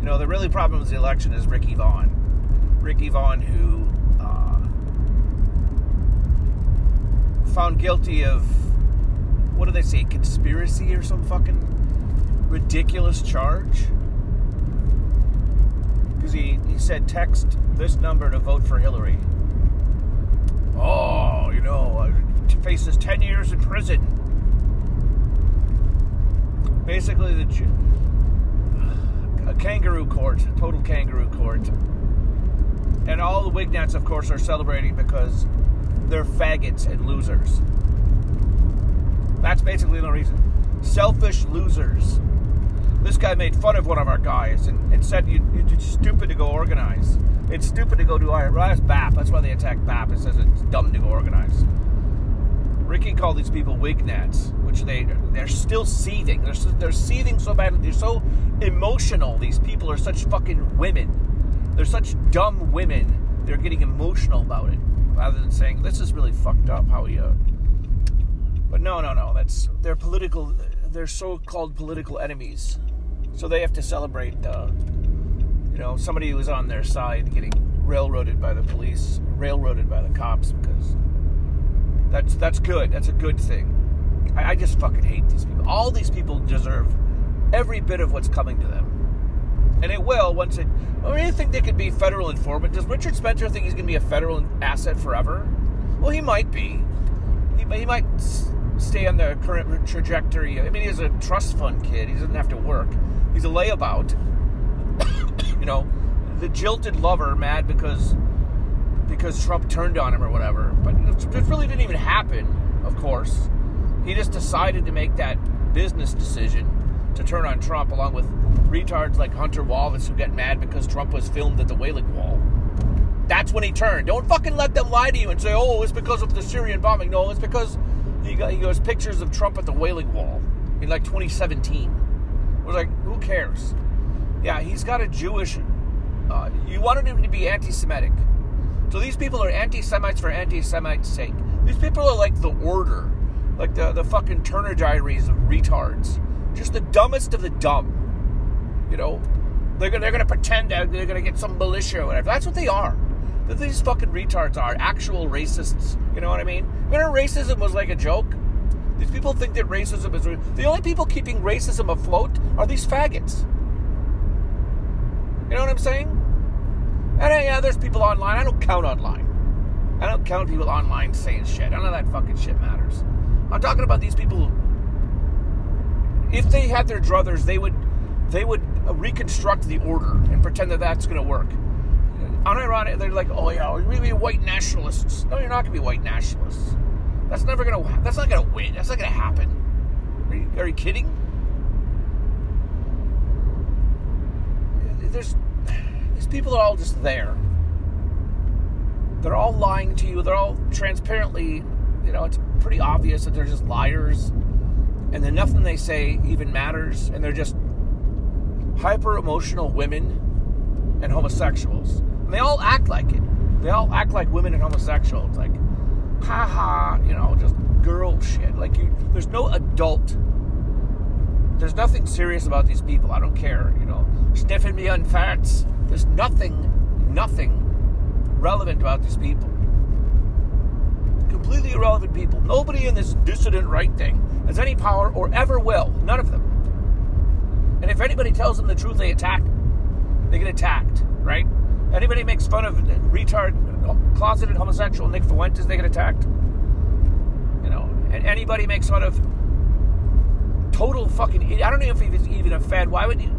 You know, the really problem with the election is Ricky Vaughn. Ricky Vaughn, who uh, found guilty of what do they say, conspiracy or some fucking ridiculous charge? Because he, he said, text this number to vote for Hillary. Oh, you know, uh, faces 10 years in prison. Basically, the a kangaroo court, total kangaroo court. And all the Wignats, of course, are celebrating because they're faggots and losers. That's basically the reason. Selfish losers. This guy made fun of one of our guys and, and said you, you're stupid to go organize. It's stupid to go do IRS. BAP. That's why they attack BAP. It says it's dumb to go organize. Ricky called these people wignats, which they they're still seething. They're they're seething so badly. They're so emotional. These people are such fucking women. They're such dumb women. They're getting emotional about it rather than saying this is really fucked up. How you. But no, no, no. That's they're political. They're so-called political enemies, so they have to celebrate. Uh, you know, somebody who was on their side getting railroaded by the police, railroaded by the cops because that's that's good. That's a good thing. I, I just fucking hate these people. All these people deserve every bit of what's coming to them, and it will once it. I mean, you think they could be federal informant? Does Richard Spencer think he's going to be a federal asset forever? Well, he might be. He, he might stay on the current trajectory. I mean, he's a trust fund kid. He doesn't have to work. He's a layabout. you know, the jilted lover mad because because Trump turned on him or whatever. But it really didn't even happen, of course. He just decided to make that business decision to turn on Trump, along with retards like Hunter Wallace who get mad because Trump was filmed at the Wailing Wall. That's when he turned. Don't fucking let them lie to you and say, oh, it's because of the Syrian bombing. No, it's because he, got, he goes pictures of Trump at the Wailing Wall in like 2017. We're like, who cares? Yeah, he's got a Jewish. Uh, you wanted him to be anti Semitic. So these people are anti Semites for anti Semites' sake. These people are like the order, like the, the fucking Turner Diaries of retards. Just the dumbest of the dumb. You know, they're gonna, they're gonna pretend that they're gonna get some militia or whatever. That's what they are. That these fucking retards are actual racists. You know what I mean? Remember, racism was like a joke. These people think that racism is the only people keeping racism afloat are these faggots. You know what I'm saying? And uh, yeah, there's people online. I don't count online. I don't count people online saying shit. None of that fucking shit matters. I'm talking about these people. If they had their druthers, they would they would reconstruct the order and pretend that that's going to work. Unironic, they're like, oh yeah, we're going to be white nationalists. No, you're not going to be white nationalists. That's never going to. That's not going to win. That's not going to happen. Are you, are you kidding? There's these people are all just there. They're all lying to you. They're all transparently, you know, it's pretty obvious that they're just liars. And then nothing they say even matters. And they're just hyper emotional women and homosexuals. And they all act like it. They all act like women and homosexuals. Like, haha, you know, just girl shit. Like, you, there's no adult. There's nothing serious about these people. I don't care, you know, sniffing me on farts. There's nothing, nothing relevant about these people. Completely irrelevant people. Nobody in this dissident right thing has any power or ever will. None of them. And if anybody tells them the truth, they attack. They get attacked, right? Anybody makes fun of retard, closeted homosexual Nick Fuentes, they get attacked. You know, and anybody makes fun of total fucking. I don't know if he's even a fed. Why would you?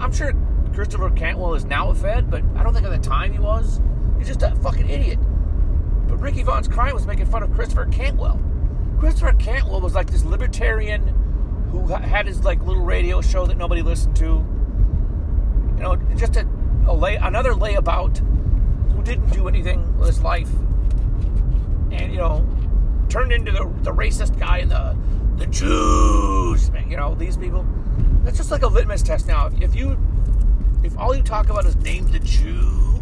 I'm sure Christopher Cantwell is now a Fed, but I don't think at the time he was. He's just a fucking idiot. Ricky Vaughn's crime was making fun of Christopher Cantwell. Christopher Cantwell was like this libertarian who had his like little radio show that nobody listened to. You know, just a, a lay another layabout who didn't do anything with his life, and you know, turned into the, the racist guy and the the Jews. You know, these people. That's just like a litmus test now. If, if you if all you talk about is name the Jew,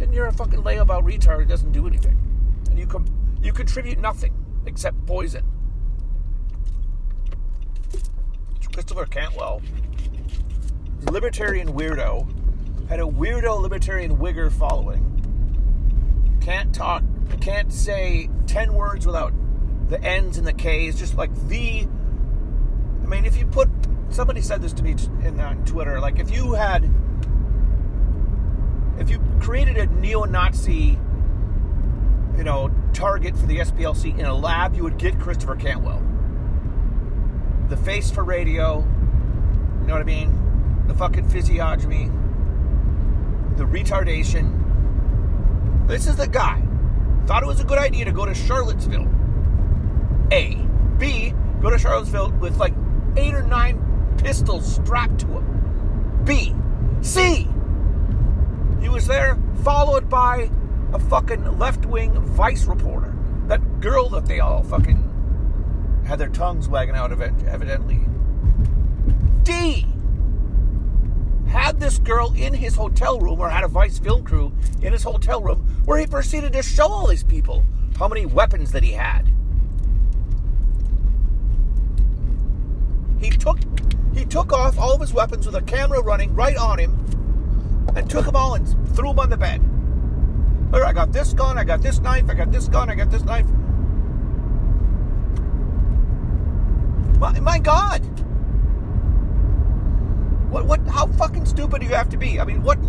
then you're a fucking layabout retard who doesn't do anything. And you com- you contribute nothing except poison. Christopher Cantwell. libertarian weirdo, had a weirdo libertarian wigger following, can't talk, can't say 10 words without the N's and the K's, just like the. I mean, if you put. Somebody said this to me in on Twitter. Like, if you had. If you created a neo Nazi, you know, target for the SPLC in a lab, you would get Christopher Cantwell. The face for radio, you know what I mean? The fucking physiognomy, the retardation. This is the guy. Thought it was a good idea to go to Charlottesville. A. B. Go to Charlottesville with like eight or nine pistols strapped to him. B. C. He was there, followed by a fucking left wing vice reporter. That girl that they all fucking had their tongues wagging out, evidently. D had this girl in his hotel room, or had a vice film crew in his hotel room, where he proceeded to show all these people how many weapons that he had. He took he took off all of his weapons with a camera running right on him, and took them all and threw them on the bed. Here, I got this gun, I got this knife, I got this gun, I got this knife. My, my God. What, what, how fucking stupid do you have to be? I mean, what,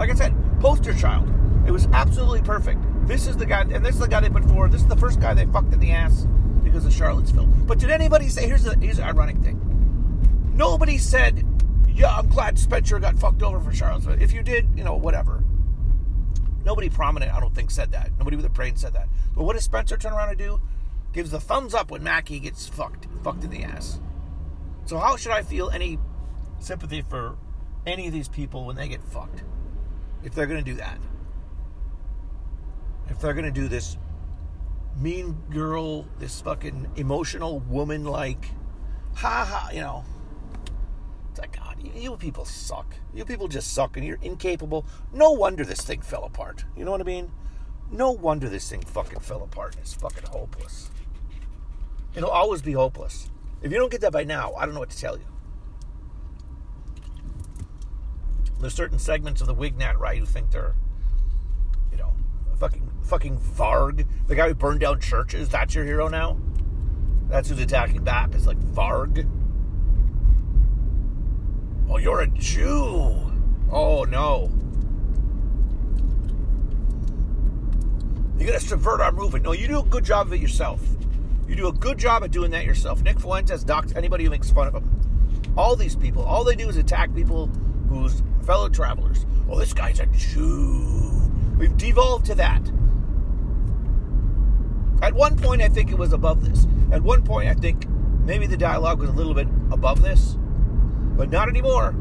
like I said, poster child. It was absolutely perfect. This is the guy, and this is the guy they put forward. This is the first guy they fucked in the ass because of Charlottesville. But did anybody say, here's, the here's the ironic thing. Nobody said, yeah, I'm glad Spencer got fucked over for Charlottesville. If you did, you know, whatever. Nobody prominent, I don't think, said that. Nobody with a brain said that. But what does Spencer turn around and do? Gives the thumbs up when Mackey gets fucked, fucked in the ass. So how should I feel any sympathy for any of these people when they get fucked? If they're going to do that. If they're going to do this mean girl, this fucking emotional woman like, ha ha, you know. It's like, God, you, people suck. You people just suck and you're incapable. No wonder this thing fell apart. You know what I mean? No wonder this thing fucking fell apart and it's fucking hopeless. It'll always be hopeless. If you don't get that by now, I don't know what to tell you. There's certain segments of the Wignat right who think they're, you know, fucking fucking Varg, the guy who burned down churches. That's your hero now. That's who's attacking back. Is like Varg. Oh, you're a Jew. Oh no. You're gonna subvert our movement. No, you do a good job of it yourself. You do a good job at doing that yourself. Nick Fuentes docks anybody who makes fun of him. All these people, all they do is attack people who's fellow travelers. Oh, this guy's a Jew. We've devolved to that. At one point, I think it was above this. At one point, I think maybe the dialogue was a little bit above this, but not anymore.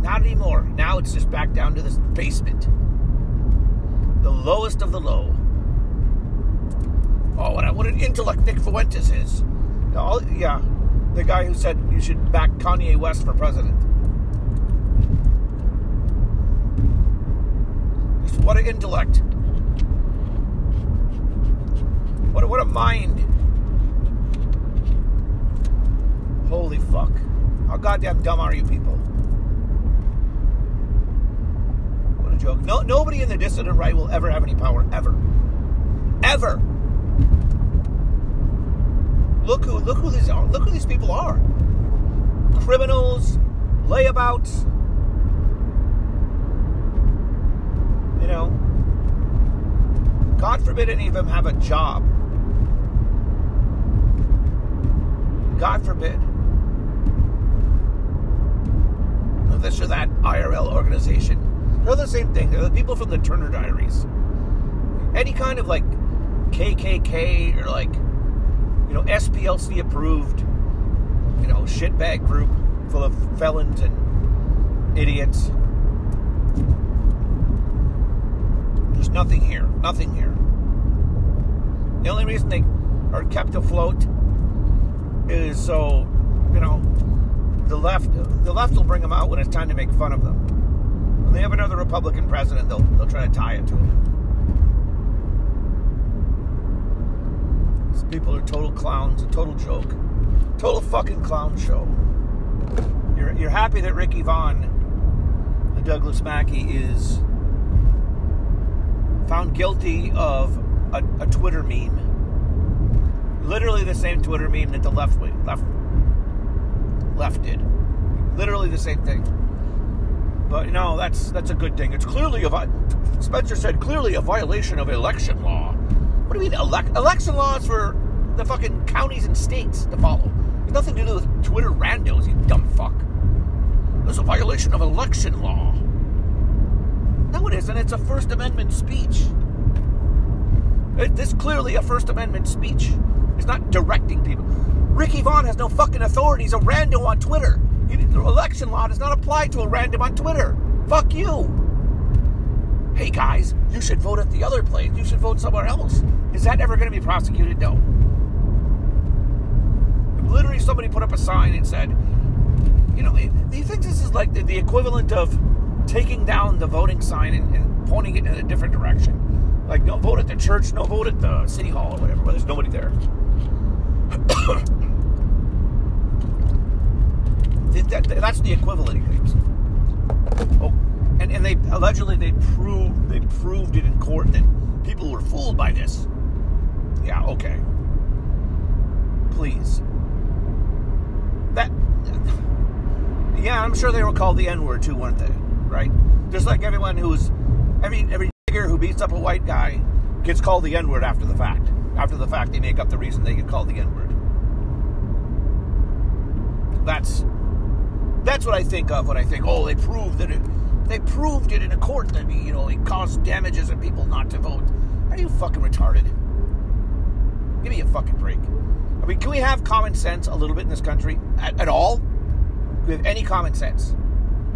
Not anymore. Now it's just back down to this basement. The lowest of the low. Oh, what, what an intellect Nick Fuentes is. All, yeah, the guy who said you should back Kanye West for president. What an intellect. What a, what a mind. Holy fuck. How goddamn dumb are you people? What a joke. No, nobody in the dissident right will ever have any power, ever. Ever. Look who look who these are. Look who these people are. Criminals, layabouts. You know. God forbid any of them have a job. God forbid. This or that IRL organization. They're the same thing. They're the people from the Turner Diaries. Any kind of like KKK or like you know, SPLC approved, you know, shitbag group full of felons and idiots. There's nothing here. Nothing here. The only reason they are kept afloat is so, you know, the left the left will bring them out when it's time to make fun of them. When they have another Republican president, they'll they'll try to tie it to him. These people are total clowns, a total joke. Total fucking clown show. You're, you're happy that Ricky Vaughn, the Douglas Mackey, is found guilty of a, a Twitter meme. Literally the same Twitter meme that the left wing left left did. Literally the same thing. But no, that's that's a good thing. It's clearly a Spencer said clearly a violation of election law. What do you mean elec- election laws for the fucking counties and states to follow? It's nothing to do with Twitter randos, you dumb fuck. There's a violation of election law. No, it isn't. It's a First Amendment speech. It, this clearly a First Amendment speech. It's not directing people. Ricky Vaughn has no fucking authority. He's a rando on Twitter. The election law does not apply to a random on Twitter. Fuck you. Hey guys, you should vote at the other place. You should vote somewhere else. Is that ever going to be prosecuted? No. Literally, somebody put up a sign and said, you know, do you think this is like the, the equivalent of taking down the voting sign and, and pointing it in a different direction? Like, no vote at the church, no vote at the city hall or whatever, where there's nobody there. that, that, that's the equivalent he claims. Oh, and, and they allegedly they proved they proved it in court that people were fooled by this. Yeah, okay. Please. That yeah, I'm sure they were called the N-word too, weren't they? Right? Just like everyone who's every every nigger who beats up a white guy gets called the N-word after the fact. After the fact, they make up the reason they get called the N-word. That's that's what I think of when I think, oh, they proved that it. They proved it in a court that you know it caused damages and people not to vote. Are you fucking retarded? Give me a fucking break. I mean, can we have common sense a little bit in this country at, at all? We have any common sense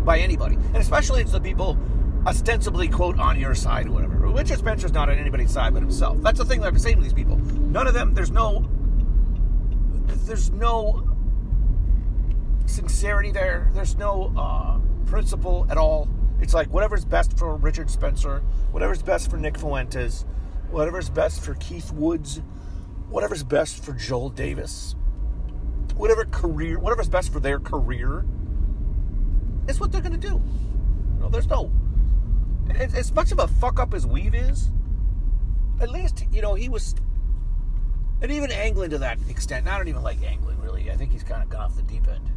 by anybody, and especially it's the people ostensibly quote on your side or whatever. Richard Spencer's not on anybody's side but himself. That's the thing that I'm saying to these people. None of them. There's no. There's no sincerity there. There's no uh, principle at all. It's like whatever's best for Richard Spencer, whatever's best for Nick Fuentes, whatever's best for Keith Woods, whatever's best for Joel Davis, whatever career, whatever's best for their career, is what they're going to do. You know, there's no. As much of a fuck up as Weev is, at least you know he was, and even Anglin to that extent. I don't even like Anglin really. I think he's kind of gone off the deep end.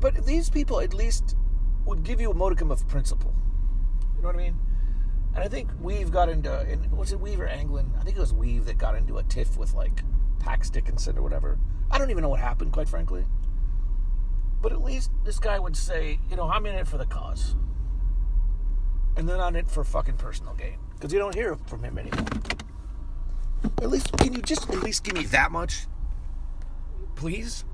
But these people at least would give you a modicum of principle. You know what I mean? And I think Weev got into, and was it Weev or Anglin? I think it was Weev that got into a tiff with like Pax Dickinson or whatever. I don't even know what happened, quite frankly. But at least this guy would say, you know, I'm in it for the cause. And then on it for fucking personal gain. Because you don't hear from him anymore. At least, can you just at least give me that much? Please?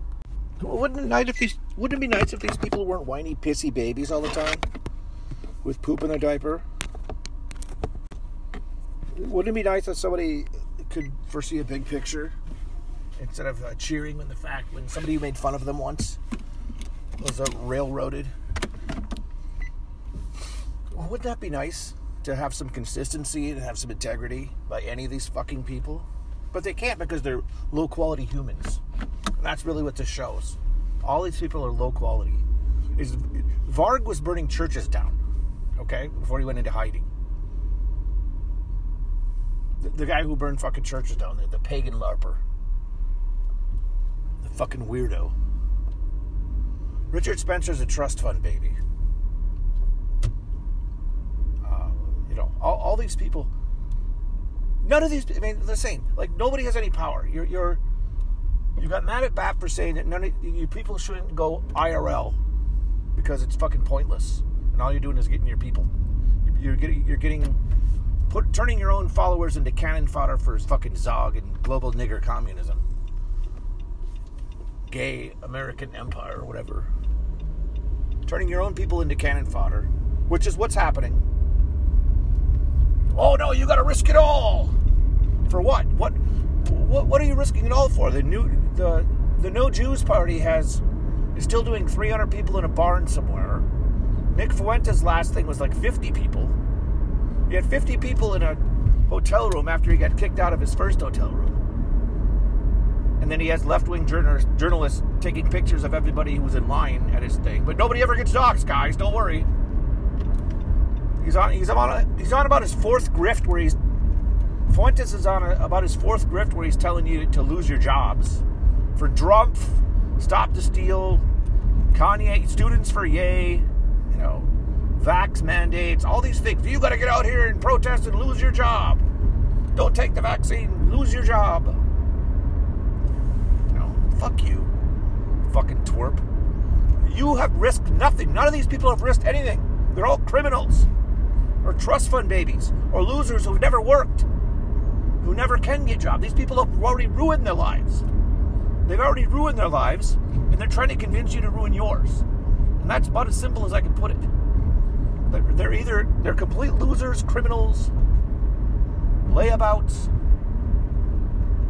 Wouldn't it nice if these wouldn't it be nice if these people weren't whiny, pissy babies all the time with poop in their diaper? Wouldn't it be nice if somebody could foresee a big picture instead of uh, cheering when the fact when somebody who made fun of them once was uh, railroaded? Well, wouldn't that be nice to have some consistency and have some integrity by any of these fucking people? But they can't because they're low quality humans. That's really what this shows. All these people are low quality. Is Varg was burning churches down, okay, before he went into hiding. The, the guy who burned fucking churches down, the, the pagan larper, the fucking weirdo. Richard Spencer's a trust fund baby. Uh, you know, all, all these people. None of these. I mean, the same. Like nobody has any power. You're you're you got mad at BAP for saying that none of you people shouldn't go IRL because it's fucking pointless, and all you're doing is getting your people. You're getting you're getting put turning your own followers into cannon fodder for fucking Zog and global nigger communism, gay American empire or whatever. Turning your own people into cannon fodder, which is what's happening. Oh no, you got to risk it all. For what? What? What? What are you risking it all for? The new the the No Jews Party has is still doing 300 people in a barn somewhere. Nick Fuentes' last thing was like 50 people. He had 50 people in a hotel room after he got kicked out of his first hotel room. And then he has left wing journalists, taking pictures of everybody who was in line at his thing. But nobody ever gets doxxed, guys. Don't worry. He's on. He's on. A, he's on about his fourth grift where he's. Fuentes is on a, about his fourth grift where he's telling you to lose your jobs for Drumpf, Stop the Steal, Kanye, Students for Yay, you know, vax mandates, all these things. You got to get out here and protest and lose your job. Don't take the vaccine, lose your job. You know, fuck you, fucking twerp. You have risked nothing. None of these people have risked anything. They're all criminals, or trust fund babies, or losers who've never worked, who never can get jobs. These people have already ruined their lives. They've already ruined their lives, and they're trying to convince you to ruin yours. And that's about as simple as I can put it. They're either they're complete losers, criminals, layabouts,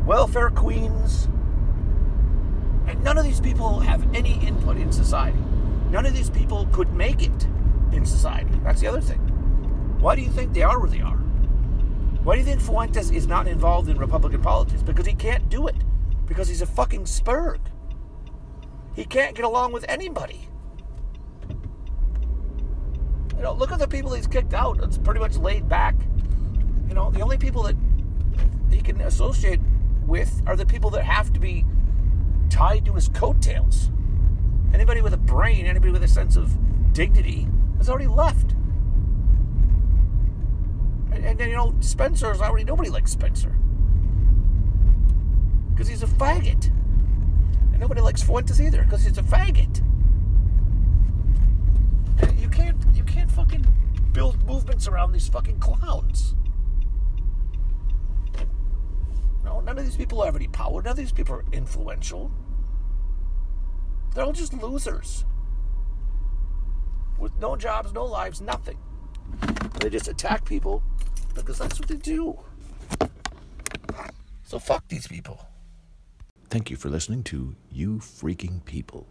welfare queens. And none of these people have any input in society. None of these people could make it in society. That's the other thing. Why do you think they are where they are? Why do you think Fuentes is not involved in Republican politics? Because he can't do it. Because he's a fucking spurg. He can't get along with anybody. You know, look at the people he's kicked out. It's pretty much laid back. You know, the only people that he can associate with are the people that have to be tied to his coattails. Anybody with a brain, anybody with a sense of dignity has already left. And, then, you know, Spencer's already, nobody likes Spencer. Because he's a faggot. And nobody likes Fuentes either, because he's a faggot. And you can't, you can't fucking build movements around these fucking clowns. No, none of these people have any power. None of these people are influential. They're all just losers. With no jobs, no lives, nothing. They just attack people because that's what they do. So fuck these people. Thank you for listening to You Freaking People.